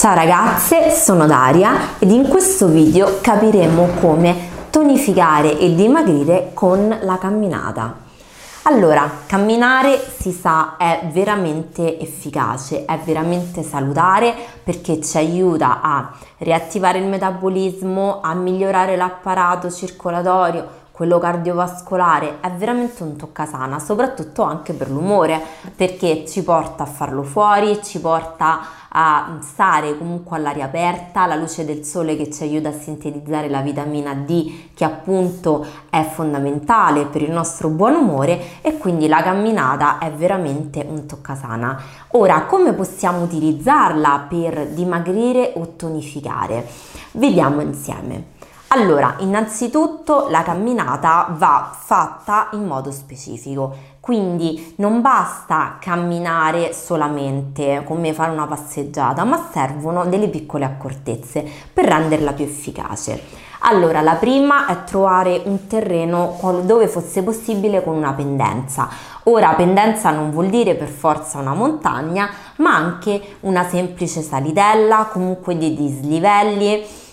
Ciao ragazze, sono Daria ed in questo video capiremo come tonificare e dimagrire con la camminata. Allora, camminare si sa è veramente efficace, è veramente salutare perché ci aiuta a riattivare il metabolismo, a migliorare l'apparato circolatorio, quello cardiovascolare è veramente un toccasana, soprattutto anche per l'umore, perché ci porta a farlo fuori, ci porta a stare comunque all'aria aperta, la luce del sole che ci aiuta a sintetizzare la vitamina D che appunto è fondamentale per il nostro buon umore e quindi la camminata è veramente un toccasana. Ora, come possiamo utilizzarla per dimagrire o tonificare? Vediamo insieme. Allora, innanzitutto la camminata va fatta in modo specifico, quindi non basta camminare solamente come fare una passeggiata, ma servono delle piccole accortezze per renderla più efficace. Allora, la prima è trovare un terreno dove fosse possibile con una pendenza. Ora, pendenza non vuol dire per forza una montagna, ma anche una semplice salitella, comunque dei dislivelli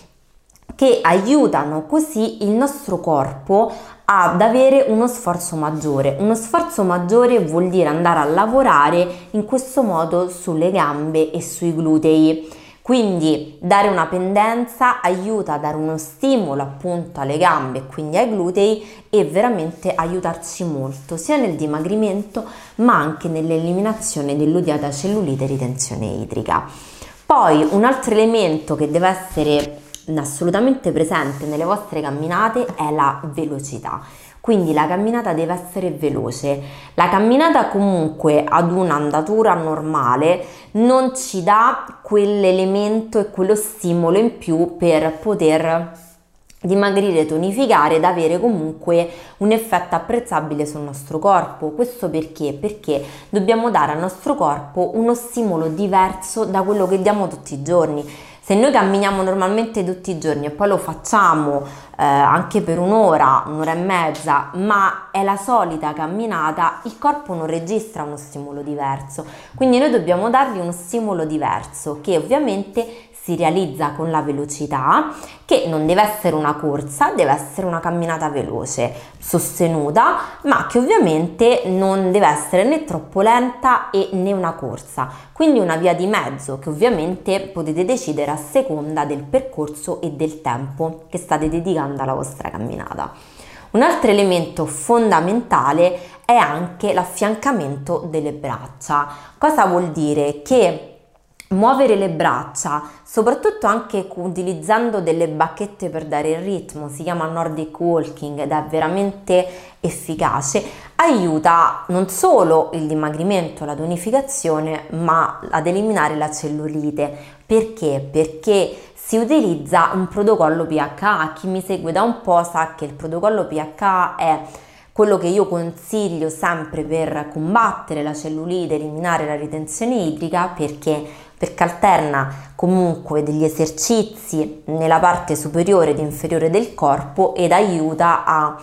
che aiutano così il nostro corpo ad avere uno sforzo maggiore. Uno sforzo maggiore vuol dire andare a lavorare in questo modo sulle gambe e sui glutei. Quindi dare una pendenza aiuta a dare uno stimolo appunto alle gambe e quindi ai glutei e veramente aiutarci molto sia nel dimagrimento ma anche nell'eliminazione dell'odiata cellulite e ritenzione idrica. Poi un altro elemento che deve essere assolutamente presente nelle vostre camminate è la velocità. Quindi la camminata deve essere veloce. La camminata comunque ad un'andatura normale non ci dà quell'elemento e quello stimolo in più per poter dimagrire, tonificare ed avere comunque un effetto apprezzabile sul nostro corpo. Questo perché? Perché dobbiamo dare al nostro corpo uno stimolo diverso da quello che diamo tutti i giorni. Se noi camminiamo normalmente tutti i giorni e poi lo facciamo eh, anche per un'ora, un'ora e mezza, ma è la solita camminata, il corpo non registra uno stimolo diverso. Quindi noi dobbiamo dargli uno stimolo diverso che ovviamente si realizza con la velocità che non deve essere una corsa, deve essere una camminata veloce, sostenuta, ma che ovviamente non deve essere né troppo lenta e né una corsa. Quindi una via di mezzo che ovviamente potete decidere a seconda del percorso e del tempo che state dedicando alla vostra camminata. Un altro elemento fondamentale è anche l'affiancamento delle braccia. Cosa vuol dire? Che muovere le braccia, soprattutto anche utilizzando delle bacchette per dare il ritmo, si chiama Nordic Walking ed è veramente efficace, aiuta non solo il dimagrimento, la tonificazione, ma ad eliminare la cellulite. Perché? Perché si utilizza un protocollo PHA. Chi mi segue da un po' sa che il protocollo PHA è quello che io consiglio sempre per combattere la cellulite, eliminare la ritenzione idrica, perché perché alterna comunque degli esercizi nella parte superiore ed inferiore del corpo ed aiuta a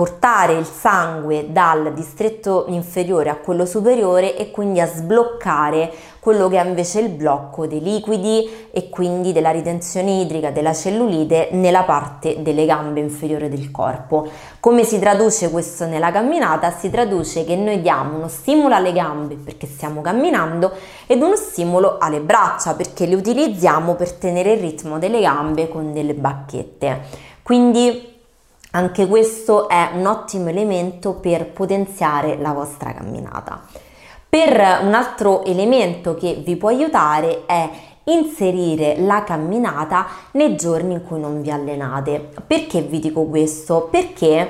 portare il sangue dal distretto inferiore a quello superiore e quindi a sbloccare quello che è invece il blocco dei liquidi e quindi della ritenzione idrica della cellulite nella parte delle gambe inferiore del corpo. Come si traduce questo nella camminata? Si traduce che noi diamo uno stimolo alle gambe perché stiamo camminando ed uno stimolo alle braccia perché le utilizziamo per tenere il ritmo delle gambe con delle bacchette. Quindi anche questo è un ottimo elemento per potenziare la vostra camminata. Per un altro elemento che vi può aiutare è inserire la camminata nei giorni in cui non vi allenate. Perché vi dico questo? Perché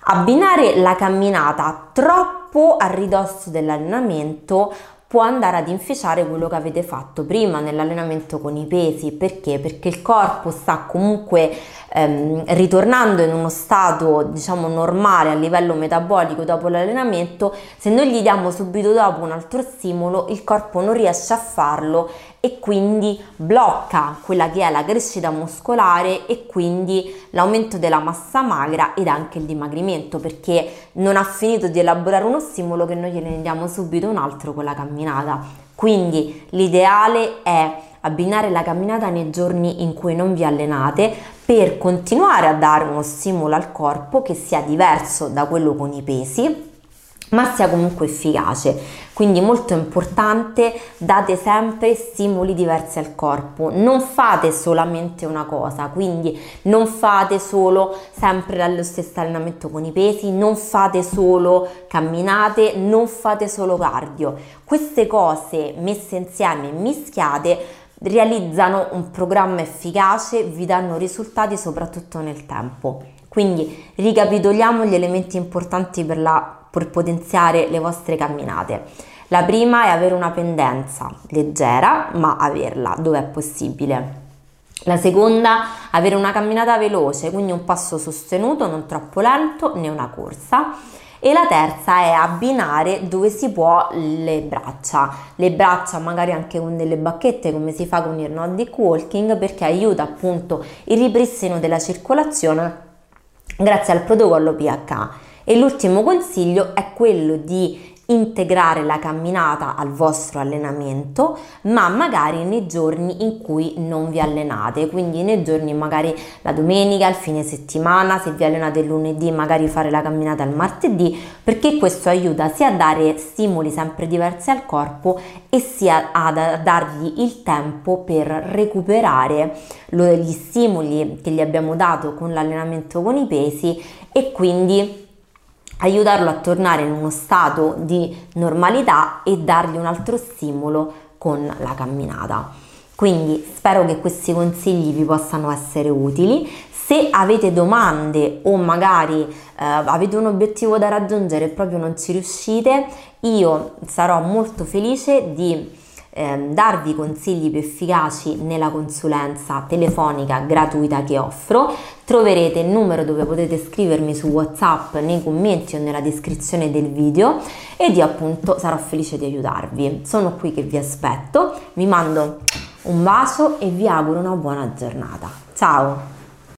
abbinare la camminata troppo a ridosso dell'allenamento può andare ad inficiare quello che avete fatto prima nell'allenamento con i pesi. Perché? Perché il corpo sta comunque ehm, ritornando in uno stato diciamo normale a livello metabolico dopo l'allenamento, se noi gli diamo subito dopo un altro stimolo, il corpo non riesce a farlo e quindi blocca quella che è la crescita muscolare e quindi l'aumento della massa magra ed anche il dimagrimento perché non ha finito di elaborare uno stimolo che noi gliene diamo subito un altro con la camminata. Quindi l'ideale è abbinare la camminata nei giorni in cui non vi allenate per continuare a dare uno stimolo al corpo che sia diverso da quello con i pesi ma sia comunque efficace. Quindi molto importante, date sempre stimoli diversi al corpo, non fate solamente una cosa, quindi non fate solo sempre lo stesso allenamento con i pesi, non fate solo camminate, non fate solo cardio. Queste cose messe insieme, mischiate, realizzano un programma efficace, vi danno risultati soprattutto nel tempo. Quindi ricapitoliamo gli elementi importanti per la per potenziare le vostre camminate. La prima è avere una pendenza leggera, ma averla dove è possibile. La seconda, avere una camminata veloce, quindi un passo sostenuto, non troppo lento né una corsa. E la terza è abbinare dove si può le braccia, le braccia magari anche con delle bacchette come si fa con il Nordic Walking perché aiuta appunto il ripristino della circolazione grazie al protocollo PH. E l'ultimo consiglio è quello di integrare la camminata al vostro allenamento, ma magari nei giorni in cui non vi allenate, quindi nei giorni magari la domenica, il fine settimana, se vi allenate il lunedì, magari fare la camminata il martedì, perché questo aiuta sia a dare stimoli sempre diversi al corpo e sia a dargli il tempo per recuperare gli stimoli che gli abbiamo dato con l'allenamento con i pesi e quindi aiutarlo a tornare in uno stato di normalità e dargli un altro stimolo con la camminata. Quindi spero che questi consigli vi possano essere utili. Se avete domande o magari eh, avete un obiettivo da raggiungere e proprio non ci riuscite, io sarò molto felice di ehm, darvi consigli più efficaci nella consulenza telefonica gratuita che offro. Troverete il numero dove potete scrivermi su WhatsApp nei commenti o nella descrizione del video ed io appunto sarò felice di aiutarvi. Sono qui che vi aspetto, vi mando un bacio e vi auguro una buona giornata. Ciao!